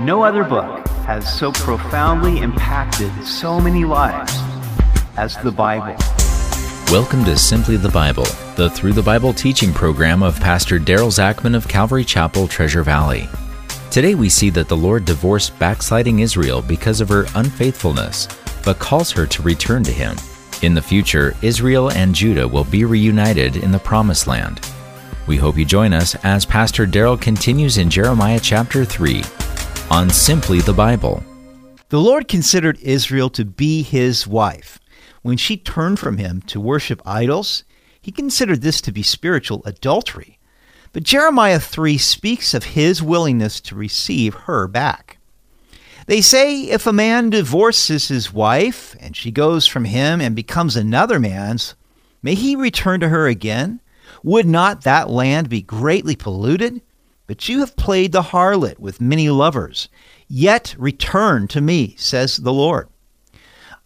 No other book has so profoundly impacted so many lives as the Bible. Welcome to Simply the Bible, the Through the Bible teaching program of Pastor Daryl Zachman of Calvary Chapel, Treasure Valley. Today we see that the Lord divorced backsliding Israel because of her unfaithfulness, but calls her to return to Him. In the future, Israel and Judah will be reunited in the Promised Land. We hope you join us as Pastor Daryl continues in Jeremiah chapter 3 on Simply the Bible. The Lord considered Israel to be his wife. When she turned from him to worship idols, he considered this to be spiritual adultery. But Jeremiah 3 speaks of his willingness to receive her back. They say if a man divorces his wife and she goes from him and becomes another man's, may he return to her again? Would not that land be greatly polluted? But you have played the harlot with many lovers. Yet return to me, says the Lord.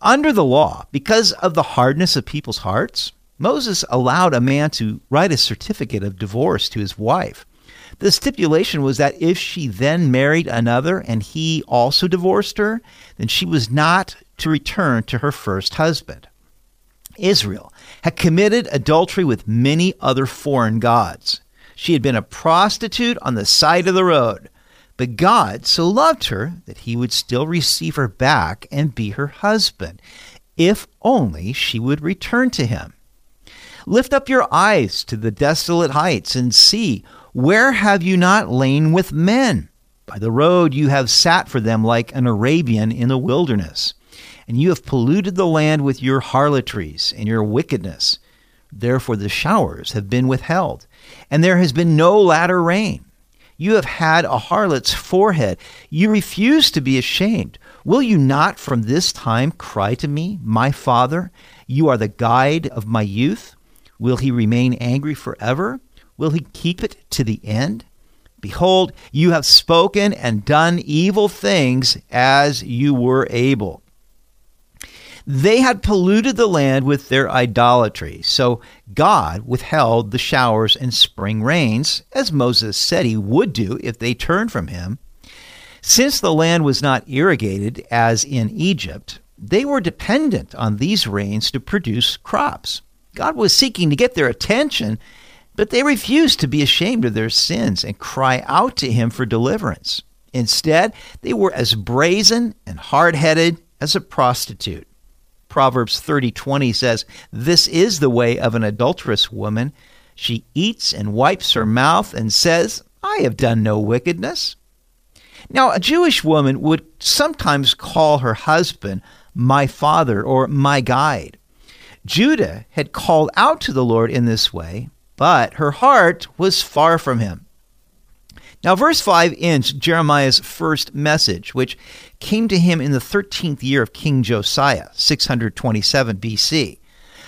Under the law, because of the hardness of people's hearts, Moses allowed a man to write a certificate of divorce to his wife. The stipulation was that if she then married another and he also divorced her, then she was not to return to her first husband. Israel had committed adultery with many other foreign gods. She had been a prostitute on the side of the road. But God so loved her that he would still receive her back and be her husband, if only she would return to him. Lift up your eyes to the desolate heights and see, where have you not lain with men? By the road you have sat for them like an Arabian in the wilderness. And you have polluted the land with your harlotries and your wickedness. Therefore the showers have been withheld, and there has been no latter rain. You have had a harlot's forehead. You refuse to be ashamed. Will you not from this time cry to me, My Father? You are the guide of my youth. Will he remain angry forever? Will he keep it to the end? Behold, you have spoken and done evil things as you were able. They had polluted the land with their idolatry, so God withheld the showers and spring rains, as Moses said he would do if they turned from him. Since the land was not irrigated as in Egypt, they were dependent on these rains to produce crops. God was seeking to get their attention, but they refused to be ashamed of their sins and cry out to him for deliverance. Instead, they were as brazen and hard headed as a prostitute. Proverbs 30:20 says, "This is the way of an adulterous woman. She eats and wipes her mouth and says, I have done no wickedness." Now, a Jewish woman would sometimes call her husband my father or my guide. Judah had called out to the Lord in this way, but her heart was far from him. Now, verse 5 ends Jeremiah's first message, which came to him in the 13th year of King Josiah, 627 BC.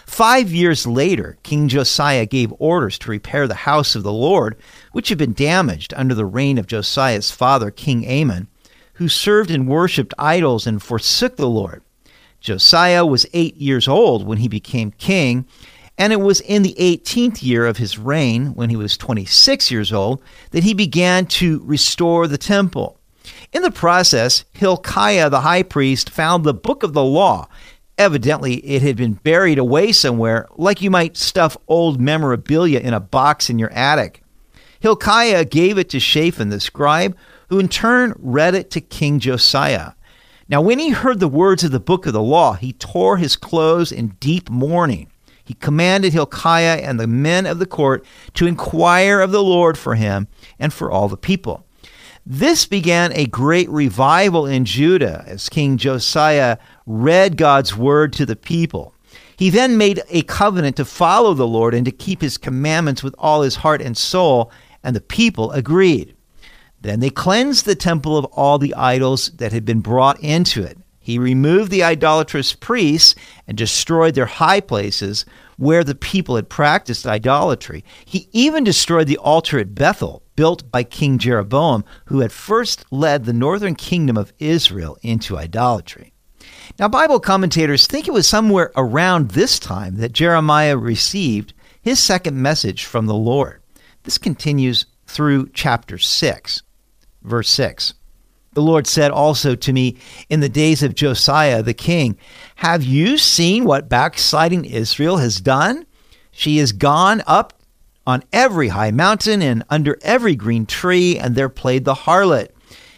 Five years later, King Josiah gave orders to repair the house of the Lord, which had been damaged under the reign of Josiah's father, King Amon, who served and worshipped idols and forsook the Lord. Josiah was eight years old when he became king, and it was in the 18th year of his reign, when he was 26 years old, that he began to restore the temple. In the process, Hilkiah the high priest found the book of the law. Evidently, it had been buried away somewhere, like you might stuff old memorabilia in a box in your attic. Hilkiah gave it to Shaphan the scribe, who in turn read it to King Josiah. Now, when he heard the words of the book of the law, he tore his clothes in deep mourning. He commanded Hilkiah and the men of the court to inquire of the Lord for him and for all the people. This began a great revival in Judah as King Josiah read God's word to the people. He then made a covenant to follow the Lord and to keep his commandments with all his heart and soul, and the people agreed. Then they cleansed the temple of all the idols that had been brought into it. He removed the idolatrous priests and destroyed their high places where the people had practiced idolatry. He even destroyed the altar at Bethel, built by King Jeroboam, who had first led the northern kingdom of Israel into idolatry. Now, Bible commentators think it was somewhere around this time that Jeremiah received his second message from the Lord. This continues through chapter 6, verse 6. The Lord said also to me in the days of Josiah the king, Have you seen what backsliding Israel has done? She has gone up on every high mountain and under every green tree, and there played the harlot.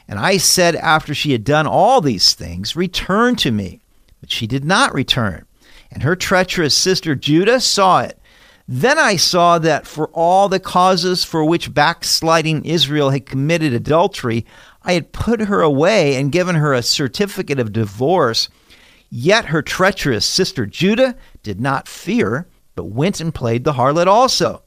And I said, after she had done all these things, Return to me. But she did not return. And her treacherous sister Judah saw it. Then I saw that for all the causes for which backsliding Israel had committed adultery, I had put her away and given her a certificate of divorce. Yet her treacherous sister Judah did not fear, but went and played the harlot also.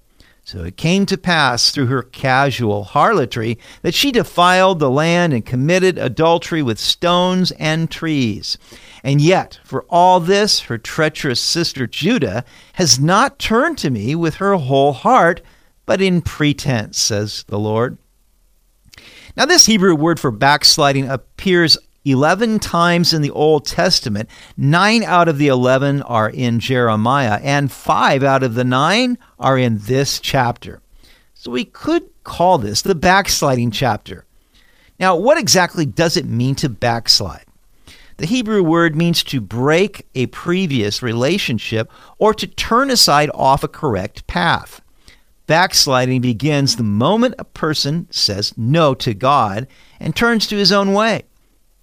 So it came to pass through her casual harlotry that she defiled the land and committed adultery with stones and trees. And yet, for all this, her treacherous sister Judah has not turned to me with her whole heart, but in pretense, says the Lord. Now, this Hebrew word for backsliding appears 11 times in the Old Testament. Nine out of the 11 are in Jeremiah, and five out of the nine are in this chapter. So we could call this the backsliding chapter. Now, what exactly does it mean to backslide? The Hebrew word means to break a previous relationship or to turn aside off a correct path. Backsliding begins the moment a person says no to God and turns to his own way.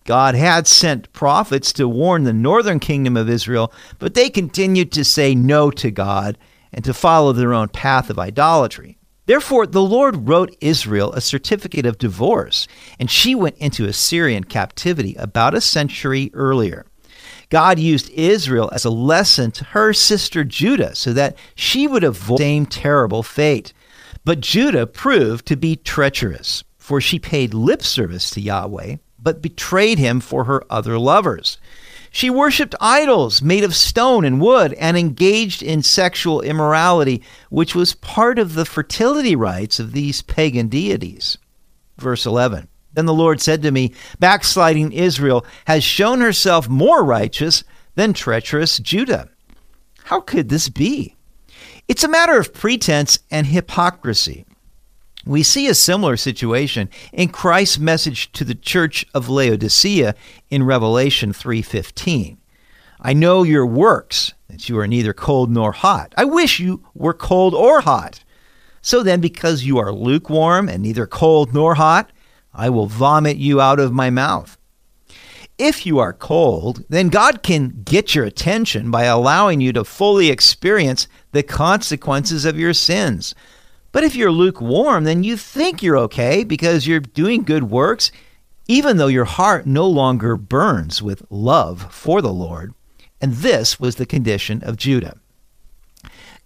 God had sent prophets to warn the northern kingdom of Israel, but they continued to say no to God and to follow their own path of idolatry. Therefore, the Lord wrote Israel a certificate of divorce, and she went into Assyrian captivity about a century earlier. God used Israel as a lesson to her sister Judah so that she would avoid the same terrible fate. But Judah proved to be treacherous, for she paid lip service to Yahweh, but betrayed him for her other lovers. She worshipped idols made of stone and wood and engaged in sexual immorality, which was part of the fertility rites of these pagan deities. Verse 11 then the Lord said to me, Backsliding Israel has shown herself more righteous than treacherous Judah. How could this be? It's a matter of pretense and hypocrisy. We see a similar situation in Christ's message to the church of Laodicea in Revelation 3:15. I know your works, that you are neither cold nor hot. I wish you were cold or hot. So then because you are lukewarm and neither cold nor hot, I will vomit you out of my mouth. If you are cold, then God can get your attention by allowing you to fully experience the consequences of your sins. But if you're lukewarm, then you think you're okay because you're doing good works, even though your heart no longer burns with love for the Lord. And this was the condition of Judah.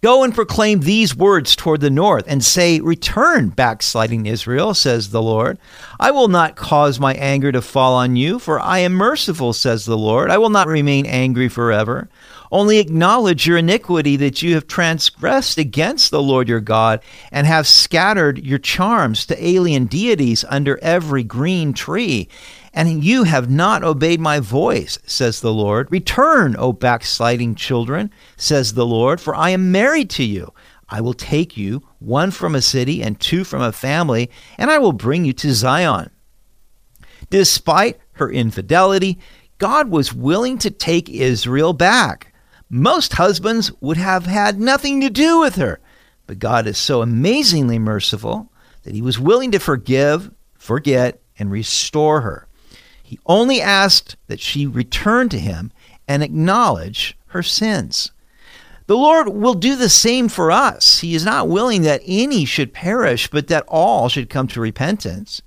Go and proclaim these words toward the north, and say, Return, backsliding Israel, says the Lord. I will not cause my anger to fall on you, for I am merciful, says the Lord. I will not remain angry forever. Only acknowledge your iniquity that you have transgressed against the Lord your God, and have scattered your charms to alien deities under every green tree and you have not obeyed my voice, says the Lord. Return, O backsliding children, says the Lord, for I am married to you. I will take you, one from a city and two from a family, and I will bring you to Zion. Despite her infidelity, God was willing to take Israel back. Most husbands would have had nothing to do with her, but God is so amazingly merciful that he was willing to forgive, forget, and restore her. He only asked that she return to him and acknowledge her sins. The Lord will do the same for us. He is not willing that any should perish, but that all should come to repentance.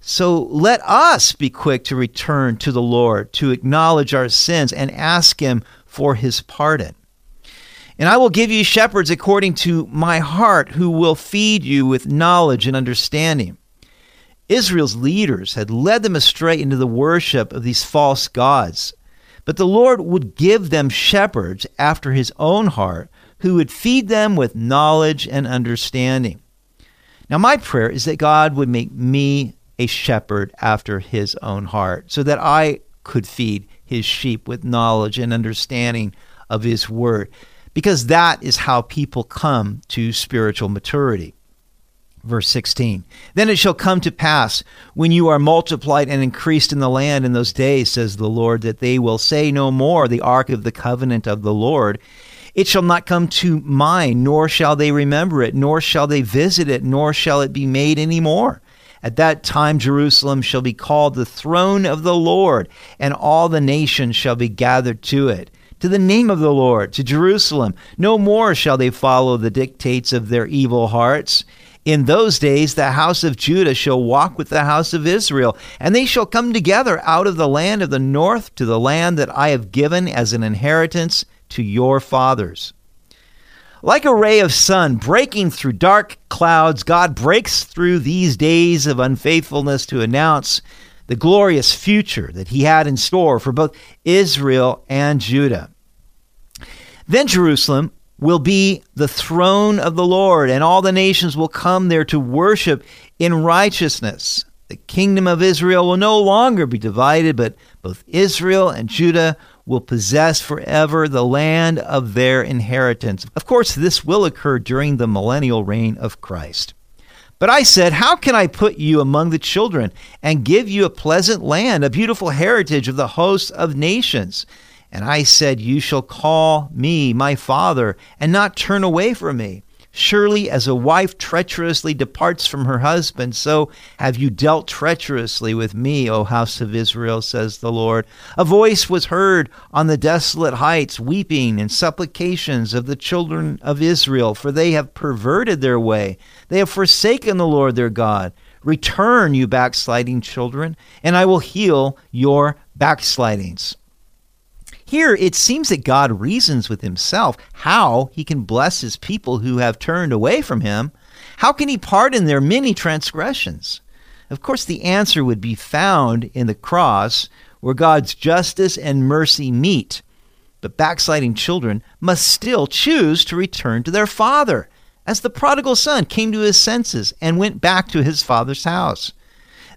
So let us be quick to return to the Lord, to acknowledge our sins, and ask Him for His pardon. And I will give you shepherds according to my heart, who will feed you with knowledge and understanding. Israel's leaders had led them astray into the worship of these false gods. But the Lord would give them shepherds after his own heart who would feed them with knowledge and understanding. Now, my prayer is that God would make me a shepherd after his own heart so that I could feed his sheep with knowledge and understanding of his word, because that is how people come to spiritual maturity. Verse 16. Then it shall come to pass, when you are multiplied and increased in the land in those days, says the Lord, that they will say no more, the ark of the covenant of the Lord. It shall not come to mind, nor shall they remember it, nor shall they visit it, nor shall it be made any more. At that time, Jerusalem shall be called the throne of the Lord, and all the nations shall be gathered to it. To the name of the Lord, to Jerusalem. No more shall they follow the dictates of their evil hearts. In those days, the house of Judah shall walk with the house of Israel, and they shall come together out of the land of the north to the land that I have given as an inheritance to your fathers. Like a ray of sun breaking through dark clouds, God breaks through these days of unfaithfulness to announce the glorious future that he had in store for both Israel and Judah. Then Jerusalem will be the throne of the Lord, and all the nations will come there to worship in righteousness. The kingdom of Israel will no longer be divided, but both Israel and Judah will possess forever the land of their inheritance. Of course, this will occur during the millennial reign of Christ. But I said, How can I put you among the children and give you a pleasant land, a beautiful heritage of the hosts of nations? And I said, You shall call me my father, and not turn away from me. Surely, as a wife treacherously departs from her husband, so have you dealt treacherously with me, O house of Israel, says the Lord. A voice was heard on the desolate heights, weeping and supplications of the children of Israel, for they have perverted their way. They have forsaken the Lord their God. Return, you backsliding children, and I will heal your backslidings. Here, it seems that God reasons with himself how he can bless his people who have turned away from him. How can he pardon their many transgressions? Of course, the answer would be found in the cross, where God's justice and mercy meet. But backsliding children must still choose to return to their father, as the prodigal son came to his senses and went back to his father's house.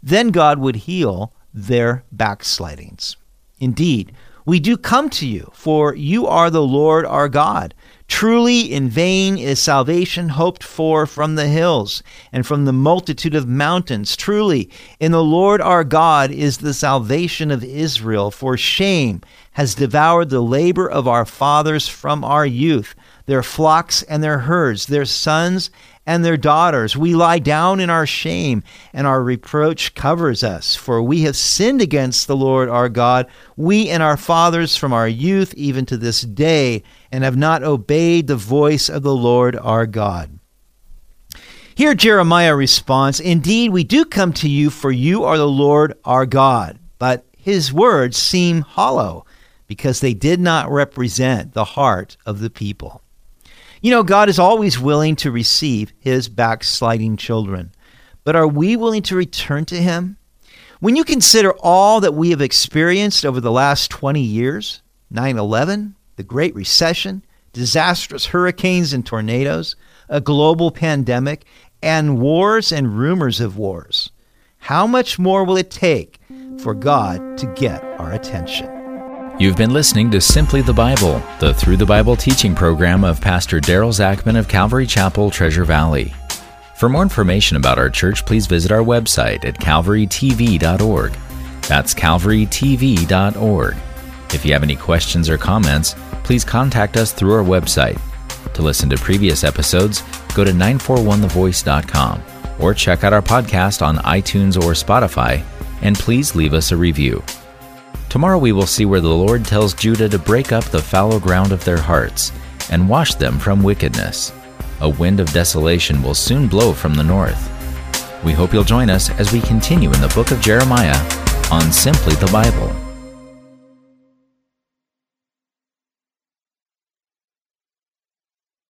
Then God would heal their backslidings. Indeed, we do come to you, for you are the Lord our God. Truly, in vain is salvation hoped for from the hills and from the multitude of mountains. Truly, in the Lord our God is the salvation of Israel, for shame has devoured the labor of our fathers from our youth, their flocks and their herds, their sons and their daughters. We lie down in our shame, and our reproach covers us. For we have sinned against the Lord our God, we and our fathers from our youth even to this day, and have not obeyed the voice of the Lord our God. Here Jeremiah responds Indeed, we do come to you, for you are the Lord our God. But his words seem hollow because they did not represent the heart of the people. You know, God is always willing to receive his backsliding children. But are we willing to return to him? When you consider all that we have experienced over the last 20 years 9 11, the Great Recession, disastrous hurricanes and tornadoes, a global pandemic, and wars and rumors of wars how much more will it take for God to get our attention? You've been listening to Simply the Bible, the Through the Bible teaching program of Pastor Daryl Zachman of Calvary Chapel, Treasure Valley. For more information about our church, please visit our website at calvarytv.org. That's calvarytv.org. If you have any questions or comments, please contact us through our website. To listen to previous episodes, go to 941thevoice.com or check out our podcast on iTunes or Spotify, and please leave us a review. Tomorrow we will see where the Lord tells Judah to break up the fallow ground of their hearts and wash them from wickedness. A wind of desolation will soon blow from the north. We hope you'll join us as we continue in the book of Jeremiah on Simply the Bible.